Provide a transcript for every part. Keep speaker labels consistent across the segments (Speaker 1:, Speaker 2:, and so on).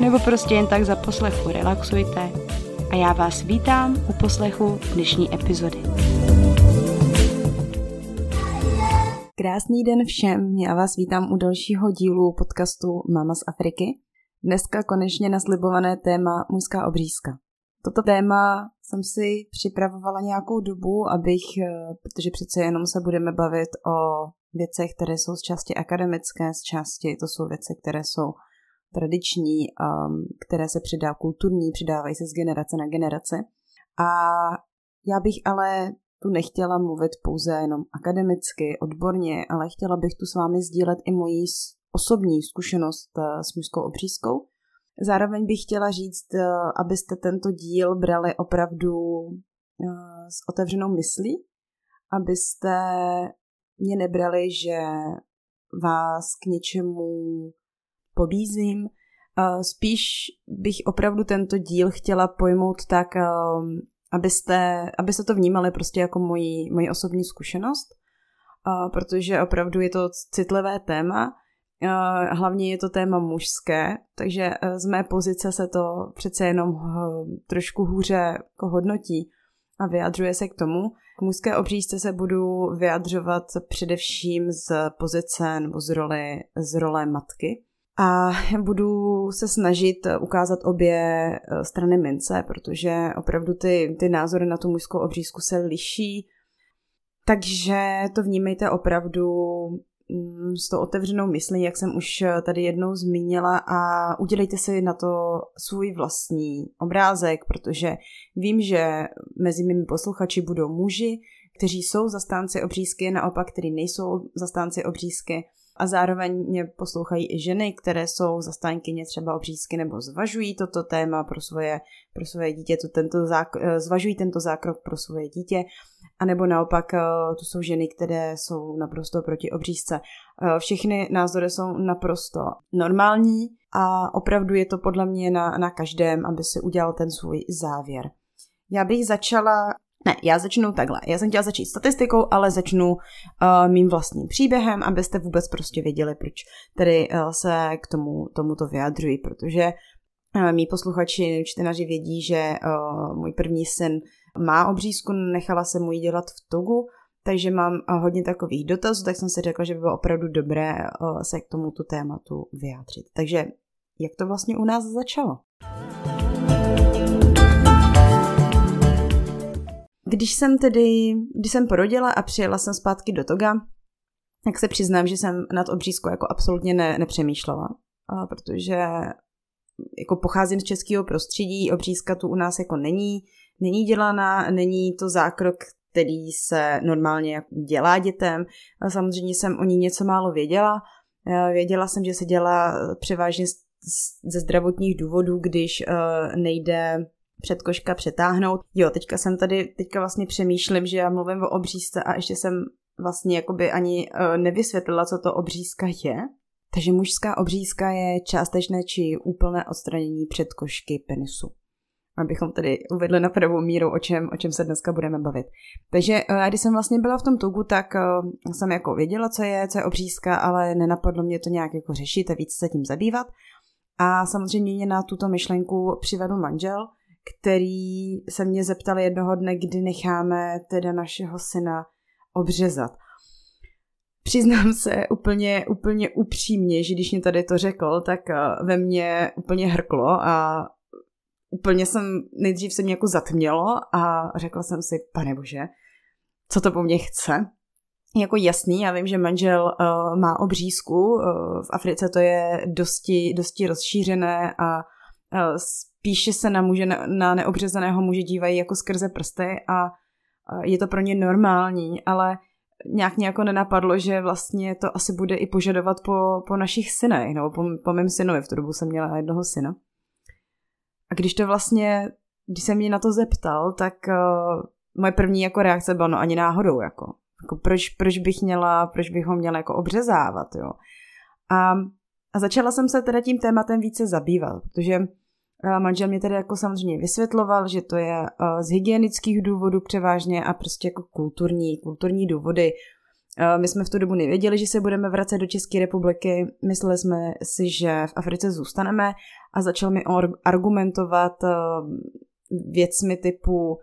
Speaker 1: nebo prostě jen tak za poslechu relaxujte a já vás vítám u poslechu dnešní epizody. Krásný den všem, já vás vítám u dalšího dílu podcastu Mama z Afriky. Dneska konečně naslibované téma mužská obřízka. Toto téma jsem si připravovala nějakou dobu, abych, eh, protože přece jenom se budeme bavit o věcech, které jsou z části akademické, z části to jsou věci, které jsou tradiční, um, které se přidá kulturní, přidávají se z generace na generace. A já bych ale tu nechtěla mluvit pouze jenom akademicky, odborně, ale chtěla bych tu s vámi sdílet i moji osobní zkušenost uh, s mužskou obřízkou. Zároveň bych chtěla říct, uh, abyste tento díl brali opravdu uh, s otevřenou myslí, abyste mě nebrali, že vás k něčemu pobízím. Spíš bych opravdu tento díl chtěla pojmout tak, um, abyste, abyste to vnímali prostě jako moji, moji osobní zkušenost, protože opravdu je to citlivé téma, hlavně je to téma mužské, takže e, z mé pozice se to přece jenom trošku hůře jako hodnotí a vyjadřuje se k tomu. K mužské obřízce se budu vyjadřovat především z pozice nebo z role, z role matky, a budu se snažit ukázat obě eh, strany mince, protože opravdu ty, ty názory na tu mužskou obřízku se liší. Takže to vnímejte opravdu mm, s tou otevřenou myslí, jak jsem už tady jednou zmínila a udělejte si na to svůj vlastní obrázek, protože vím, že mezi mými posluchači budou muži, kteří jsou zastánci obřízky, naopak, kteří nejsou zastánci obřízky a zároveň mě poslouchají i ženy, které jsou zastánkyně třeba obřízky nebo zvažují toto téma pro svoje, pro svoje dítě, to tento zák- eh, zvažují tento zákrok pro svoje dítě, a nebo naopak eh, to jsou ženy, které jsou naprosto proti obřízce. Eh, všechny názory jsou naprosto normální a opravdu je to podle mě na, na každém, aby si udělal ten svůj závěr. Já bych začala ne, já začnu takhle. Já jsem chtěla začít statistikou, ale začnu uh, mým vlastním příběhem, abyste vůbec prostě věděli, proč tedy uh, se k tomu, tomuto vyjadřuji, protože uh, mý posluchači, čtenaři vědí, že uh, můj první syn má obřízku, nechala se mu ji dělat v Togu, takže mám uh, hodně takových dotazů, tak jsem si řekla, že by bylo opravdu dobré uh, se k tomuto tématu vyjádřit. Takže jak to vlastně u nás začalo? Když jsem tedy, když jsem porodila a přijela jsem zpátky do Toga, tak se přiznám, že jsem nad obřízkou jako absolutně ne, nepřemýšlela, protože jako pocházím z českého prostředí, obřízka tu u nás jako není, není dělaná, není to zákrok, který se normálně dělá dětem. A samozřejmě jsem o ní něco málo věděla. Věděla jsem, že se dělá převážně ze zdravotních důvodů, když nejde předkoška přetáhnout. Jo, teďka jsem tady, teďka vlastně přemýšlím, že já mluvím o obřízce a ještě jsem vlastně jakoby ani uh, nevysvětlila, co to obřízka je. Takže mužská obřízka je částečné či úplné odstranění předkošky penisu. Abychom tedy uvedli na pravou míru, o čem, o čem se dneska budeme bavit. Takže uh, když jsem vlastně byla v tom tugu, tak uh, jsem jako věděla, co je, co je obřízka, ale nenapadlo mě to nějak jako řešit a víc se tím zabývat. A samozřejmě mě na tuto myšlenku přivedl manžel, který se mě zeptal jednoho dne, kdy necháme teda našeho syna obřezat. Přiznám se úplně, úplně upřímně, že když mě tady to řekl, tak eh, ve mně úplně hrklo a úplně jsem, nejdřív se mě jako zatmělo a řekla jsem si, pane bože, co to po mně chce. Jako jasný, já vím, že manžel uh, má obřízku, uh, v Africe to je dosti, dosti rozšířené a uh, spíše se na, muže, na neobřezaného muže dívají jako skrze prsty a je to pro ně normální, ale nějak mě jako nenapadlo, že vlastně to asi bude i požadovat po, po našich synech, nebo po, po mém synovi, v tu dobu jsem měla jednoho syna. A když to vlastně, když se mě na to zeptal, tak uh, moje první jako reakce byla, no ani náhodou, jako. jako proč, proč bych měla, proč bych ho měla jako obřezávat, jo. A, a začala jsem se teda tím tématem více zabývat, protože manžel mě tedy jako samozřejmě vysvětloval, že to je uh, z hygienických důvodů převážně a prostě jako kulturní, kulturní důvody, my jsme v tu dobu nevěděli, že se budeme vracet do České republiky, mysleli jsme si, že v Africe zůstaneme a začal mi argumentovat eh, věcmi typu,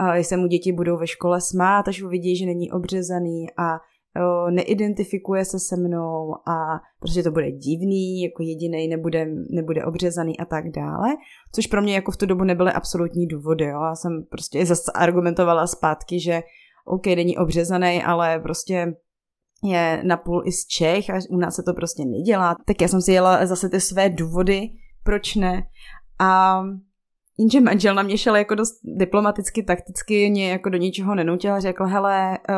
Speaker 1: eh, jestli mu děti budou ve škole smát, až uvidí, že není obřezaný a eh, neidentifikuje se se mnou a prostě to bude divný, jako jediný nebude, nebude obřezaný a tak dále, což pro mě jako v tu dobu nebyly absolutní důvody, jo. Já jsem prostě zase argumentovala zpátky, že OK, není obřezaný, ale prostě je napůl i z Čech a u nás se to prostě nedělá. Tak já jsem si jela zase ty své důvody, proč ne. A jenže manžel na mě šel jako dost diplomaticky, takticky, mě jako do ničeho nenutil řekl, hele, eh,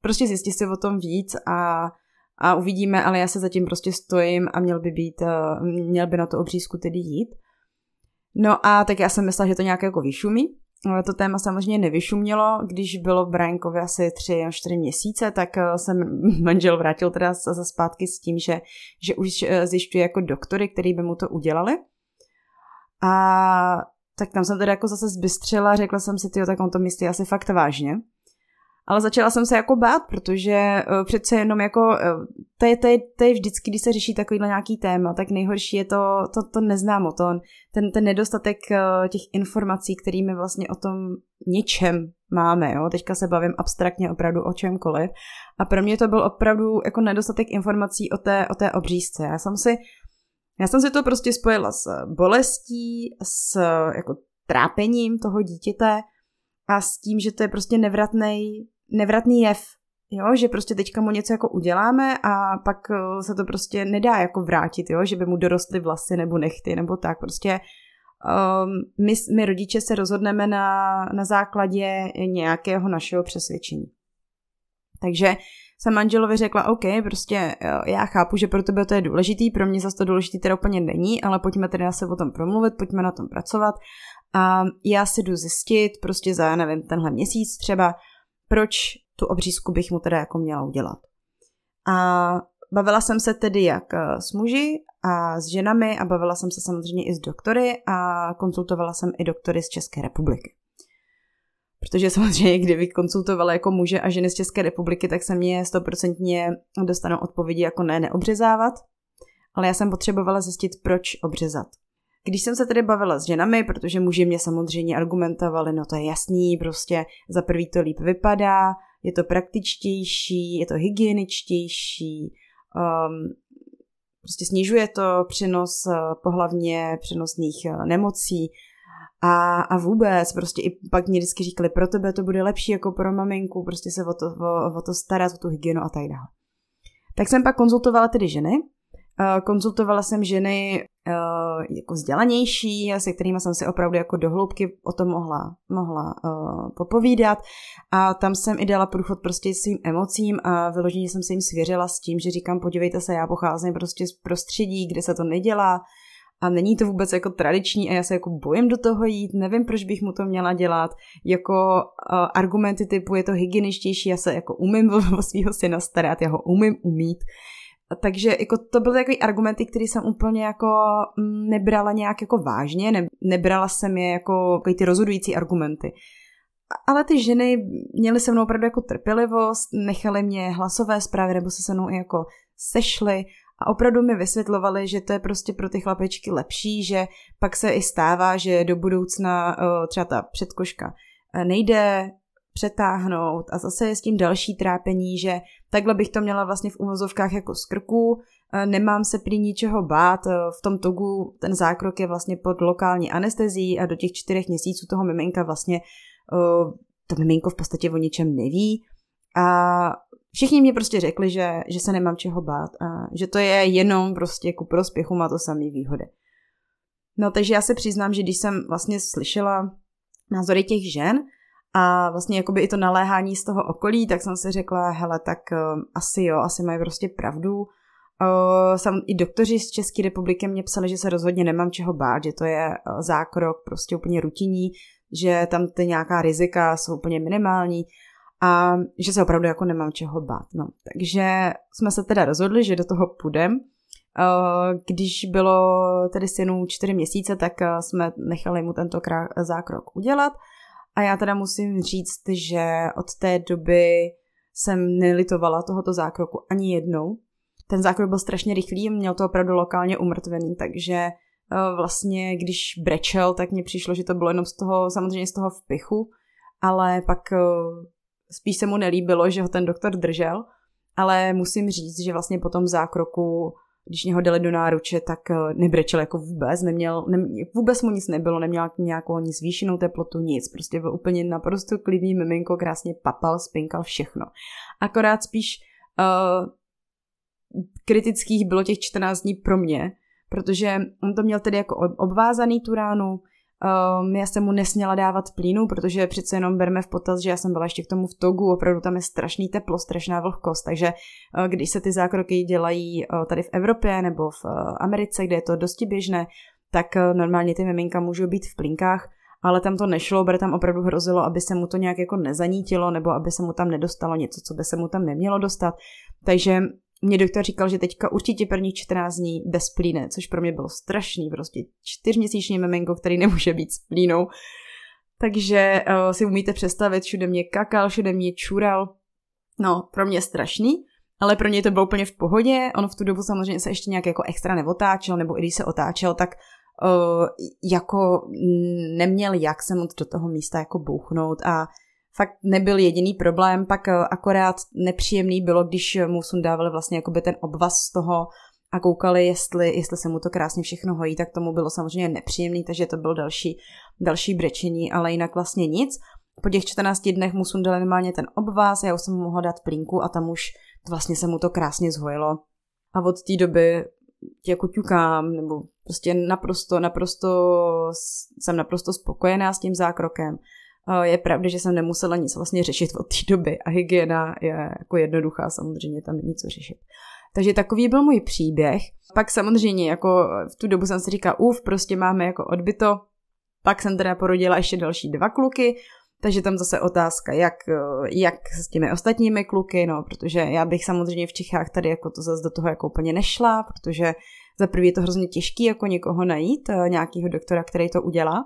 Speaker 1: prostě zjistí si o tom víc a, a uvidíme, ale já se zatím prostě stojím a měl by být, eh, měl by na to obřízku tedy jít. No a tak já jsem myslela, že to nějak jako vyšumí, ale to téma samozřejmě nevyšumělo. Když bylo v Bránkově asi tři až čtyři měsíce, tak eh, jsem manžel vrátil teda za zpátky s tím, že, že už eh, zjišťuje jako doktory, který by mu to udělali. A tak tam jsem teda jako zase zbystřila, řekla jsem si, ty, tak on to myslí asi fakt vážně ale začala jsem se jako bát, protože uh, přece jenom jako, uh, to, je, to, je, to je vždycky, když se řeší takovýhle nějaký téma, tak nejhorší je to, to, to neznámo, to, ten, ten nedostatek uh, těch informací, kterými vlastně o tom něčem máme, jo, teďka se bavím abstraktně opravdu o čemkoliv. A pro mě to byl opravdu jako nedostatek informací o té, o té obřízce. Já jsem si já jsem si to prostě spojila s bolestí, s jako trápením toho dítěte a s tím, že to je prostě nevratný nevratný jev, jo, že prostě teďka mu něco jako uděláme a pak eh, se to prostě nedá jako vrátit, jo, že by mu dorostly vlasy nebo nechty nebo tak, prostě um, my, my rodiče se rozhodneme na, na základě nějakého našeho přesvědčení. Takže jsem manželovi řekla, OK, prostě eh, já chápu, že pro tebe to je důležitý, pro mě zase to důležitý teda úplně není, ale pojďme teda se o tom promluvit, pojďme na tom pracovat a já si jdu zjistit prostě za, nevím, tenhle měsíc třeba, proč tu obřízku bych mu teda jako měla udělat. A bavila jsem se tedy jak eh, s muži a s ženami a bavila jsem se samozřejmě i s doktory a konsultovala jsem i doktory z České republiky. Protože samozřejmě, kdybych konsultovala jako muže a ženy z České republiky, tak se mě stoprocentně dostanou odpovědi jako ne, neobřezávat. Ale já jsem potřebovala zjistit, proč obřezat. Když jsem se tedy bavila s ženami, protože muži mě samozřejmě argumentovali, no to je jasný, prostě za prvý to líp vypadá, je to praktičtější, je to hygieničtější, um, prostě snižuje to přenos uh, pohlavně přenosných uh, nemocí a, a vůbec, prostě i pak mě vždycky říkali, pro tebe to bude lepší jako pro maminku, prostě se o to, o, o to starat, o tu hygienu a tak dále. Tak jsem pak konzultovala tedy ženy, konzultovala jsem ženy uh, jako vzdělanější, se kterými jsem si opravdu jako dohloubky o tom mohla, mohla uh, popovídat. A tam jsem i dala průchod prostě svým emocím a vyloženě jsem se jim svěřila s tím, že říkám, podívejte se, já pocházím prostě z prostředí, kde se to nedělá, a není to vůbec jako tradiční a já se jako bojím do toho jít, nevím, proč bych mu to měla dělat, jako uh, argumenty typu je to hygieničtější, já se jako umím o svého syna starat, já ho umím umít, takže jako to byly takový argumenty, které jsem úplně jako mm, nebrala nějak jako vážně, ne, nebrala jsem je jako ty rozhodující argumenty. Ale ty ženy měly se mnou opravdu jako trpělivost, nechali mě hlasové zprávy nebo se se mnou jako sešly a opravdu mi vysvětlovali, že to je prostě pro ty chlapečky lepší, že pak se i stává, že do budoucna třeba ta předkoška e, nejde přetáhnout. A zase je s tím další trápení, že takhle bych to měla vlastně v uvozovkách jako z krku, nemám se prý ničeho bát, v tom togu ten zákrok je vlastně pod lokální anestezí a do těch čtyřech měsíců toho miminka vlastně to miminko v podstatě o ničem neví. A všichni mě prostě řekli, že, že se nemám čeho bát a že to je jenom prostě ku prospěchu, má to samý výhody. No takže já se přiznám, že když jsem vlastně slyšela názory těch žen a vlastně jakoby i to naléhání z toho okolí, tak jsem si řekla, hele, tak uh, asi jo, asi mají prostě pravdu. Uh, sam, I doktoři z České republiky mě psali, že se rozhodně nemám čeho bát, že to je uh, zákrok prostě úplně rutinní, že tam ty nějaká rizika jsou úplně minimální a že se opravdu jako nemám čeho bát. No. Takže jsme se teda rozhodli, že do toho půjdem. Když bylo tedy synu čtyři měsíce, tak jsme nechali mu tento zákrok udělat a já teda musím říct, že od té doby jsem nelitovala tohoto zákroku ani jednou. Ten zákrok byl strašně rychlý, měl to opravdu lokálně umrtvený, takže vlastně když brečel, tak mně přišlo, že to bylo jenom z toho, samozřejmě z toho vpichu, ale pak spíš se mu nelíbilo, že ho ten doktor držel, ale musím říct, že vlastně po tom zákroku, když mě ho dali do náruče, tak eh, nebrečel jako vůbec, neměl, ne, vůbec mu nic nebylo, neměl nějakou ani zvýšenou teplotu, nic, prostě byl úplně naprosto klidný miminko, krásně papal, spinkal, všechno. Akorát spíš uh, kritických bylo těch 14 dní pro mě, protože on to měl tedy jako obvázaný tu ránu, Um, já jsem mu nesměla dávat plínu, protože přece jenom berme v potaz, že já jsem byla ještě k tomu v Togu, opravdu tam je strašný teplo, strašná vlhkost, takže uh, když se ty zákroky dělají uh, tady v Evropě nebo v uh, Americe, kde je to dosti běžné, tak uh, normálně ty miminka můžou být v plínkách, ale tam to nešlo, protože tam opravdu hrozilo, aby se mu to nějak jako nezanítilo, nebo aby se mu tam nedostalo něco, co by se mu tam nemělo dostat. Takže mě doktor říkal, že teďka určitě prvních 14 dní bez plíne, což pro mě bylo strašný, prostě čtyřměsíční miminko, který nemůže být s plínou. Takže uh, si umíte představit, všude mě kakal, všude mě čural. No, pro mě strašný, ale pro něj to bylo úplně v pohodě. On v tu dobu samozřejmě se ještě nějak jako extra neotáčel, nebo i když se otáčel, tak uh, jako neměl jak se moc do toho místa jako bouchnout a fakt nebyl jediný problém, pak eh, akorát nepříjemný bylo, když mu sundávali vlastně jakoby ten obvaz z toho a koukali, jestli, jestli se mu to krásně všechno hojí, tak tomu bylo samozřejmě nepříjemný, takže to byl další, další brečení, ale jinak vlastně nic. Po těch 14 dnech mu sundali normálně ten obvaz, já už jsem mu mohla dát plínku a tam už vlastně se mu to krásně zhojilo. A od té doby jako ťukám, nebo prostě naprosto, naprosto, jsem naprosto spokojená s tím zákrokem je pravda, že jsem nemusela nic vlastně řešit od té doby a hygiena je jako jednoduchá, samozřejmě tam není co řešit. Takže takový byl můj příběh. Pak samozřejmě jako v tu dobu jsem si říkala, uf, prostě máme jako odbyto. Pak jsem teda porodila ještě další dva kluky, takže tam zase otázka, jak, jak s těmi ostatními kluky, no, protože já bych samozřejmě v Čechách tady jako to zase do toho jako úplně nešla, protože za prvý je to hrozně těžký jako někoho najít, nějakého doktora, který to udělá.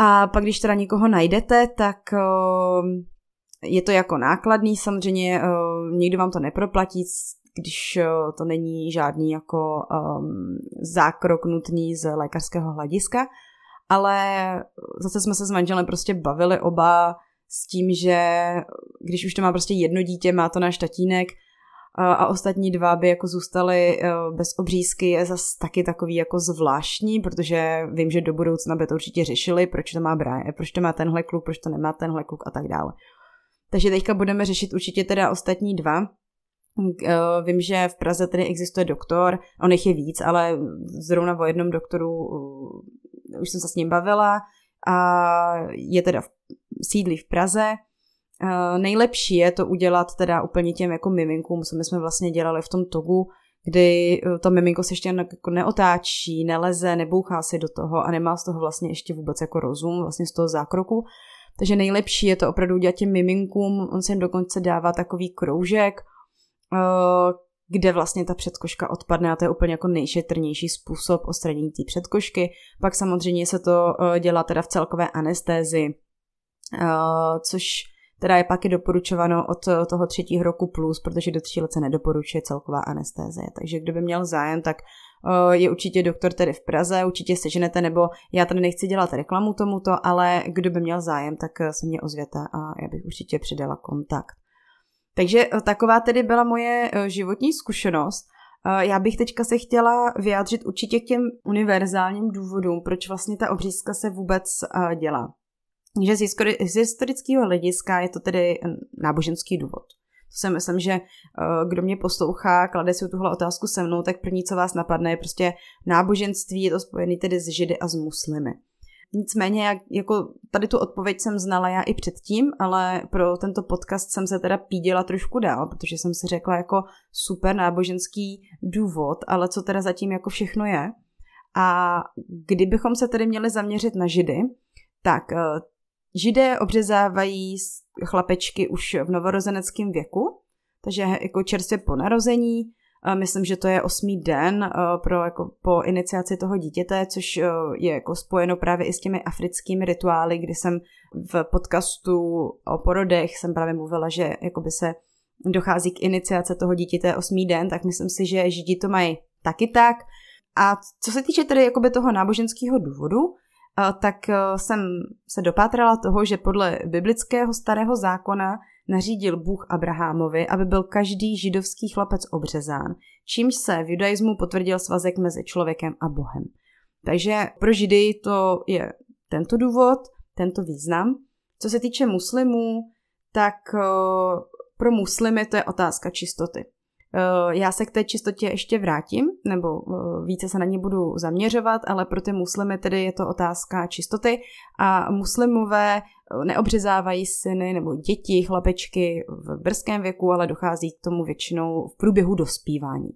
Speaker 1: A pak, když teda někoho najdete, tak ehm, je to jako nákladný, samozřejmě ehm, nikdo vám to neproplatí, když eh, to není žádný jako um, zákrok nutný z lékařského hlediska, ale zase jsme se s manželem prostě bavili oba s tím, že když už to má prostě jedno dítě, má to náš tatínek, a ostatní dva by jako zůstaly eh, bez obřízky je zase taky takový jako zvláštní, protože vím, že do budoucna by to určitě řešili, proč to má Brian, proč to má tenhle kluk, proč to nemá tenhle kluk a tak dále. Takže teďka budeme řešit určitě teda ostatní dva. Eh, vím, že v Praze tedy existuje doktor, on jich je víc, ale zrovna o jednom doktoru eh, už jsem se s ním bavila a je teda v, sídlí v Praze nejlepší je to udělat teda úplně těm jako miminkům, co my jsme vlastně dělali v tom togu, kdy eh, to miminko se ještě jako neotáčí, neleze, nebouchá si do toho a nemá z toho vlastně ještě vůbec jako rozum, vlastně z toho zákroku. Takže nejlepší je to opravdu udělat těm miminkům, on se jim dokonce dává takový kroužek, uh, kde vlastně ta předkoška odpadne a to je úplně jako nejšetrnější způsob odstranění té předkošky. Pak samozřejmě se to dělá teda v celkové anestézi, což Teda je pak i doporučováno od toho třetího roku plus, protože do tří let se nedoporučuje celková anestézie. Takže kdo by měl zájem, tak eh, je určitě doktor tady v Praze, určitě seženete, nebo já tady nechci dělat reklamu tomuto, ale kdo by měl zájem, tak eh, se mě ozvěte a já bych určitě přidala kontakt. Takže eh, taková tedy byla moje životní zkušenost. Já bych teďka se chtěla vyjádřit určitě k těm univerzálním důvodům, proč vlastně ta obřízka se vůbec dělá. Že z historického hlediska je to tedy náboženský důvod. To si myslím, že kdo mě poslouchá, klade si tuhle otázku se mnou, tak první, co vás napadne, je prostě náboženství, je to spojené tedy s židy a s muslimy. Nicméně, jak, jako tady tu odpověď jsem znala já i předtím, ale pro tento podcast jsem se teda píděla trošku dál, protože jsem si řekla jako super náboženský důvod, ale co teda zatím jako všechno je. A kdybychom se tedy měli zaměřit na židy, tak eh, židé obřezávají chlapečky už v novorozeneckém věku, takže jako čerstvě po narození, Myslím, že to je osmý den eh, pro, jako, po iniciaci toho dítěte, což eh, je jako spojeno právě i s těmi africkými rituály, kdy jsem v podcastu o porodech jsem právě mluvila, že jakoby se dochází k iniciaci toho dítěte osmý den, tak myslím si, že židi to mají taky tak. A co se týče tedy jakoby toho náboženského důvodu, tak jsem se dopátrala toho, že podle biblického starého zákona nařídil Bůh Abrahamovi, aby byl každý židovský chlapec obřezán, čímž se v judaismu potvrdil svazek mezi člověkem a Bohem. Takže pro židy to je tento důvod, tento význam. Co se týče muslimů, tak eh, pro muslimy to je otázka čistoty. Eh, já se k té čistotě ještě vrátím, nebo eh, více se na ně budu zaměřovat, ale pro ty muslimy tedy je to otázka čistoty a muslimové eh, neobřezávají syny nebo děti, chlapečky v brzkém věku, ale dochází k tomu většinou v průběhu dospívání.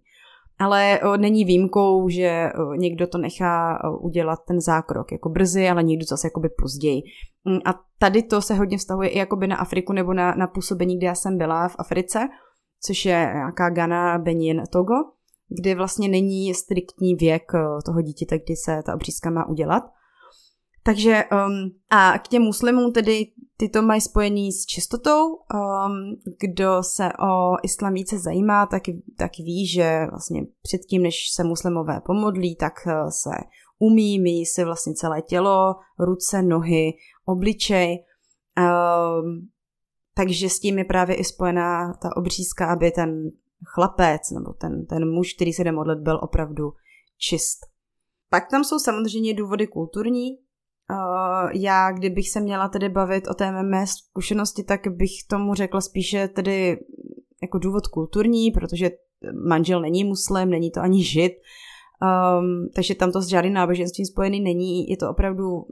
Speaker 1: Ale není výjimkou, že někdo to nechá udělat ten zákrok jako brzy, ale někdo zase jakoby později. Mm, a tady to se hodně vztahuje i jakoby na Afriku nebo na, na působení, kde já jsem byla v Africe, což je nějaká Ghana, Benin, Togo, kdy vlastně není striktní věk eh, toho dítěte, kdy se ta obřízka má udělat. Takže um, a k těm muslimům tedy tyto mají spojení s čistotou. Um, kdo se o islám více zajímá, tak, tak ví, že vlastně předtím, než se muslimové pomodlí, tak eh, se umí, myjí si vlastně celé tělo, ruce, nohy, obličej. Um, takže s tím je právě i spojená ta obřízka, aby ten chlapec nebo ten, ten muž, který se jde modlit, byl opravdu čist. Pak tam jsou samozřejmě důvody kulturní. Uh, já, kdybych se měla tedy bavit o té mé zkušenosti, tak bych tomu řekla spíše tedy jako důvod kulturní, protože manžel není muslim, není to ani žid, um, takže tam to s žádným náboženstvím spojený není, je to opravdu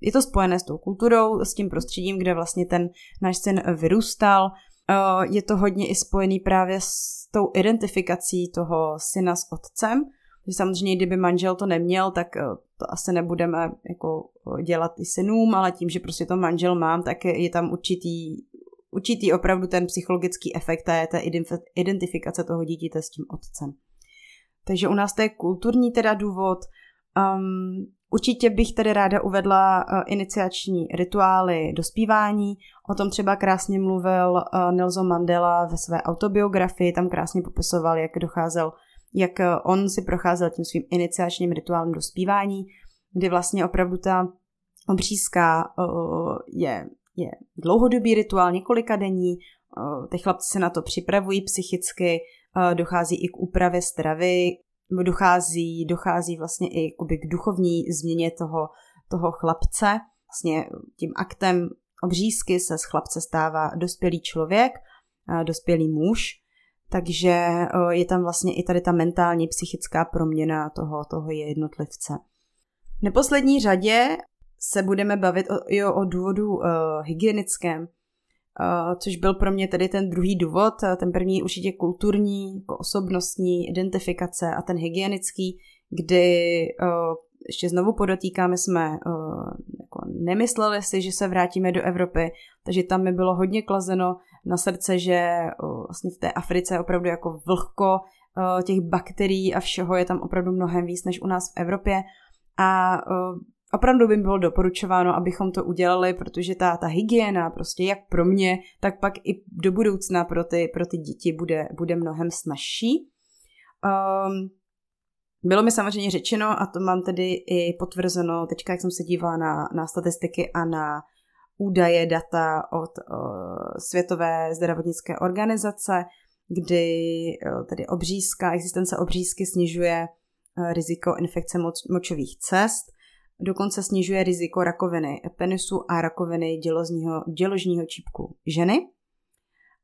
Speaker 1: je to spojené s tou kulturou, s tím prostředím, kde vlastně ten náš syn vyrůstal. Eh, je to hodně i spojený právě s tou identifikací toho syna s otcem, že samozřejmě, kdyby manžel to neměl, tak eh, to asi nebudeme jako dělat i synům, ale tím, že prostě to manžel mám, tak je tam určitý, určitý opravdu ten psychologický efekt té, té identifikace toho dítěte s tím otcem. Takže u nás to je kulturní teda důvod. Um, Určitě bych tedy ráda uvedla uh, iniciační rituály dospívání. O tom třeba krásně mluvil uh, Nelson Mandela ve své autobiografii, tam krásně popisoval, jak docházel, jak uh, on si procházel tím svým iniciačním rituálem dospívání, kdy vlastně opravdu ta obřízka je, je dlouhodobý rituál, několika denní, ty chlapci se na to připravují psychicky, dochází i k úpravě stravy, dochází, dochází vlastně i k duchovní změně toho, toho chlapce. Vlastně tím aktem obřízky se z chlapce stává dospělý člověk, dospělý muž, takže je tam vlastně i tady ta mentální, psychická proměna toho, toho jednotlivce. V neposlední řadě se budeme bavit o, i o, důvodu uh, hygienickém, což byl pro mě tedy ten druhý důvod. Ten první určitě kulturní, jako osobnostní identifikace a ten hygienický, kdy uh, ještě znovu podotýkáme, jsme jako nemysleli si, že se vrátíme do Evropy, takže tam mi bylo hodně klazeno na srdce, že vlastně v té Africe je opravdu jako vlhko těch bakterií a všeho je tam opravdu mnohem víc než u nás v Evropě. A opravdu by bylo doporučováno, abychom to udělali, protože ta, ta hygiena prostě jak pro mě, tak pak i do budoucna pro ty, pro ty děti bude, bude mnohem snažší. Um, bylo mi samozřejmě řečeno, a to mám tedy i potvrzeno teďka, jak jsem se dívala na, na statistiky a na údaje, data od uh, Světové zdravotnické organizace, kdy tedy obřízka, existence obřízky snižuje riziko infekce moč, močových cest, dokonce snižuje riziko rakoviny penisu a rakoviny děložního, děložního čípku ženy.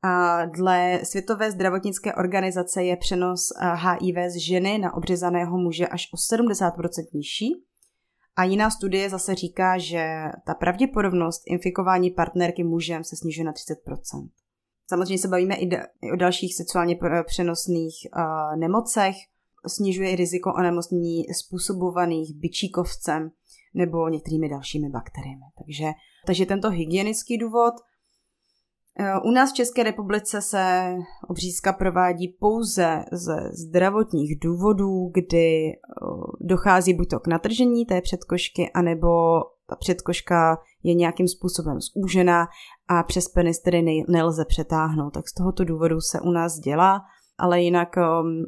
Speaker 1: A dle Světové zdravotnické organizace je přenos HIV z ženy na obřezaného muže až o 70% nižší. A jiná studie zase říká, že ta pravděpodobnost infikování partnerky mužem se snižuje na 30%. Samozřejmě se bavíme i, o dalších sexuálně přenosných uh, nemocech. Snižuje riziko onemocnění způsobovaných byčíkovcem nebo některými dalšími bakteriemi. Takže, takže tento hygienický důvod – u nás v České republice se obřízka provádí pouze ze zdravotních důvodů, kdy dochází buď to k natržení té předkošky, anebo ta předkoška je nějakým způsobem zúžená a přes penis tedy nelze přetáhnout. Tak z tohoto důvodu se u nás dělá, ale jinak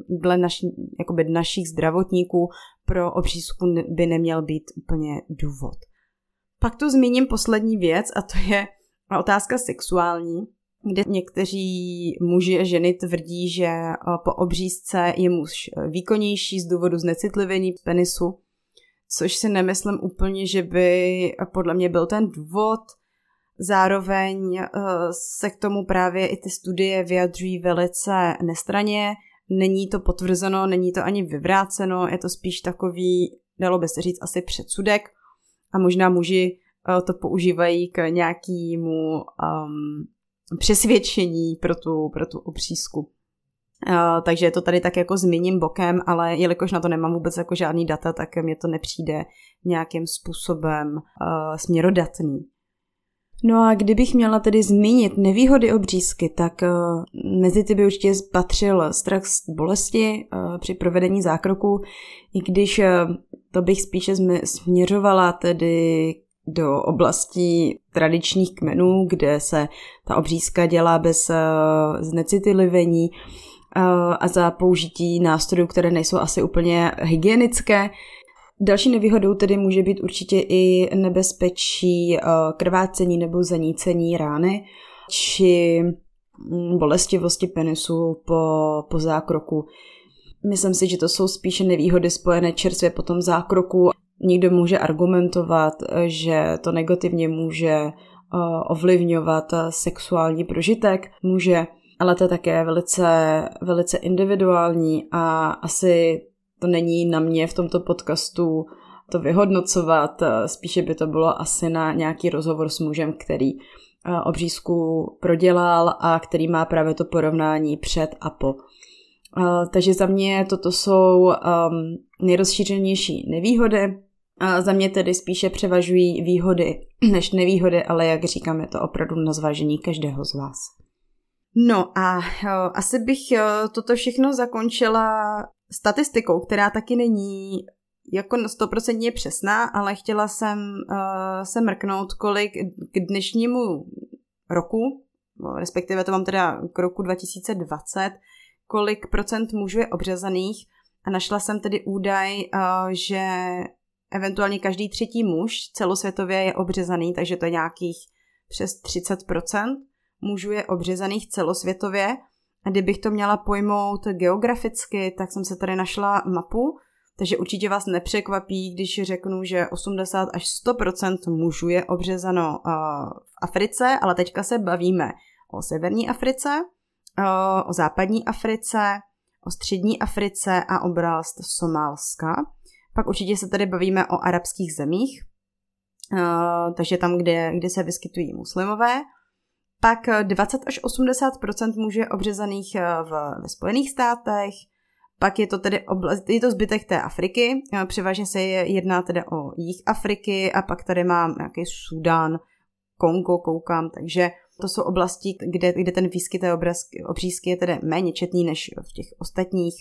Speaker 1: dle naši, jakoby našich zdravotníků pro obřízku by neměl být úplně důvod. Pak tu zmíním poslední věc a to je otázka sexuální, kde někteří muži a ženy tvrdí, že eh, po obřízce je muž výkonnější z důvodu znecitlivení penisu, což si nemyslím úplně, že by podle mě byl ten důvod. Zároveň eh, se k tomu právě i ty studie vyjadřují velice nestraně. Není to potvrzeno, není to ani vyvráceno, je to spíš takový, dalo by se říct, asi předsudek. A možná muži Eh, to používají k nějakému um, přesvědčení pro tu, pro tu obřízku. Uh, takže to tady tak jako zmíním bokem, ale jelikož na to nemám vůbec jako žádný data, tak mě to nepřijde nějakým způsobem uh, směrodatný. No a kdybych měla tedy zmínit nevýhody obřízky, tak uh, mezi ty by určitě patřil strach z bolesti uh, při provedení zákroku, i když uh, to bych spíše směřovala tedy do oblastí tradičních kmenů, kde se ta obřízka dělá bez znecitlivení a za použití nástrojů, které nejsou asi úplně hygienické. Další nevýhodou tedy může být určitě i nebezpečí uh, krvácení nebo zanícení rány či mm, bolestivosti penisu po, po zákroku. Myslím si, že to jsou spíše nevýhody spojené čerstvě po tom zákroku Někdo může argumentovat, že to negativně může eh, ovlivňovat eh, sexuální prožitek, může, ale to je také velice, velice individuální a asi to není na mě v tomto podcastu to vyhodnocovat, eh, spíše by to bylo asi na nějaký rozhovor s mužem, který obřízku prodělal a který má právě to porovnání před a po. takže za mě toto jsou um, nejrozšířenější nevýhody. Za mě tedy spíše převažují výhody než nevýhody, ale jak říkám, je to opravdu na zvážení každého z vás. No a asi bych toto všechno zakončila statistikou, která taky není jako 100% přesná, ale chtěla jsem uh, se mrknout, kolik k dnešnímu roku, respektive to mám teda k roku 2020, kolik procent mužů je obřezaných a našla jsem tedy údaj, uh, že eventuálně každý třetí muž celosvětově je obřezaný, takže to je nějakých přes 30% mužů je obřezaných celosvětově. A kdybych to měla pojmout geograficky, tak jsem se tady našla mapu, takže určitě vás nepřekvapí, když řeknu, že 80 až 100% mužů je obřezano uh, v Africe, ale teďka se bavíme o severní Africe, uh, o západní Africe, o střední Africe a oblast Somálska. Pak určitě se tady bavíme o arabských zemích, uh, takže tam, kde, kde se vyskytují muslimové. Pak 20 až 80 mužů je obřezaných eh, v, ve Spojených státech, pak je to tedy oblast, je to zbytek té Afriky, eh, převážně se jedná tedy o jich Afriky a pak tady mám nějaký Sudán, Kongo koukám, takže to jsou oblasti, kde, kde ten výskyt té obřízky je tedy méně četný než v těch ostatních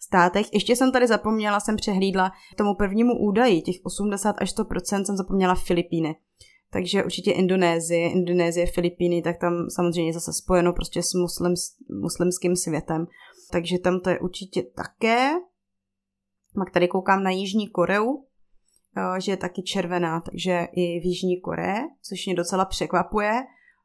Speaker 1: státech. Ještě jsem tady zapomněla, jsem přehlídla tomu prvnímu údaji, těch 80 až 100% jsem zapomněla Filipíny. Takže určitě Indonésie, Indonésie, Filipíny, tak tam samozřejmě zase spojeno prostě s muslim, muslimským světem. Takže tam to je určitě také. Pak tady koukám na Jižní Koreu, že je taky červená, takže i v Jižní Koreji, což mě docela překvapuje,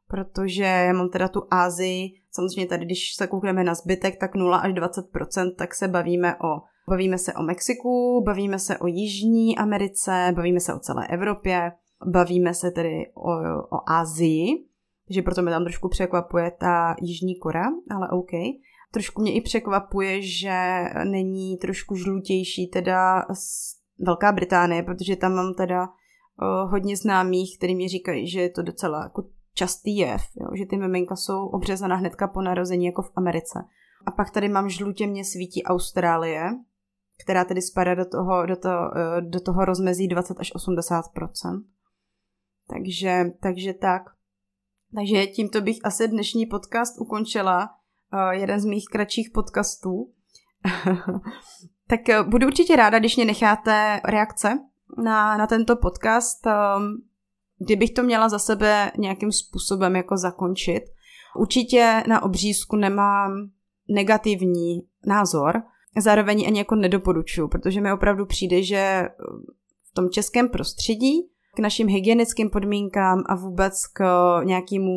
Speaker 1: protože já mám teda tu Ázii, samozřejmě tady, když se koukneme na zbytek, tak 0 až 20%, tak se bavíme o Bavíme se o Mexiku, bavíme se o Jižní Americe, bavíme se o celé Evropě, bavíme se tedy o, o Asii, že proto mě tam trošku překvapuje ta Jižní Kora, ale OK. Trošku mě i překvapuje, že není trošku žlutější teda Velká Británie, protože tam mám teda uh, hodně známých, který mi říkají, že je to docela jako častý jev, jo? že ty miminka jsou obřezaná hnedka po narození jako v Americe. A pak tady mám žlutě mě svítí Austrálie, která tedy spadá do toho, do, to, eh, do toho rozmezí 20 až 80 takže, takže tak. Takže tímto bych asi dnešní podcast ukončila. Uh, jeden z mých kratších podcastů. tak uh, budu určitě ráda, když mě necháte reakce na, na tento podcast. Um, kdybych to měla za sebe nějakým způsobem jako zakončit. Určitě na obřízku nemám negativní názor, zároveň ani jako nedoporučuju, protože mi opravdu přijde, že v tom českém prostředí k našim hygienickým podmínkám a vůbec k nějakému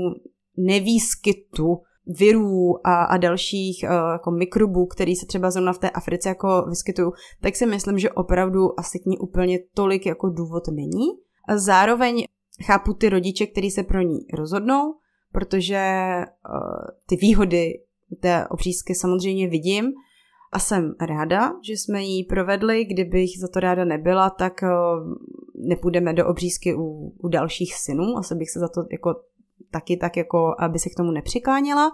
Speaker 1: nevýskytu virů a, a dalších uh, jako mikrobů, který se třeba zrovna v té Africe jako vyskytují, tak si myslím, že opravdu asi k ní úplně tolik jako důvod není. A zároveň chápu ty rodiče, kteří se pro ní rozhodnou, protože uh, ty výhody té obřízky samozřejmě vidím, a jsem ráda, že jsme ji provedli. Kdybych za to ráda nebyla, tak eh, nepůjdeme do obřízky u, u dalších synů. Asi bych se za to jako taky tak jako, aby se k tomu nepřikláněla.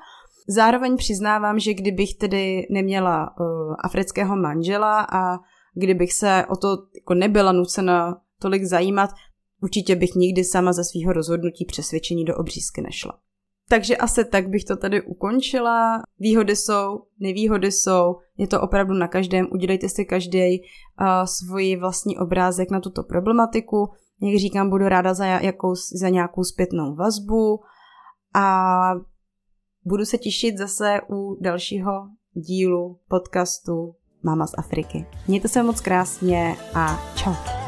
Speaker 1: Zároveň přiznávám, že kdybych tedy neměla uh, afrického manžela a kdybych se o to jako nebyla nucena tolik zajímat, určitě bych nikdy sama ze svého rozhodnutí přesvědčení do obřízky nešla. Takže asi tak bych to tady ukončila. Výhody jsou, nevýhody jsou, je to opravdu na každém. Udělejte si každý uh, svůj vlastní obrázek na tuto problematiku. Jak říkám, budu ráda za, jakou, za nějakou zpětnou vazbu a budu se těšit zase u dalšího dílu podcastu Mama z Afriky. Mějte se moc krásně a čau.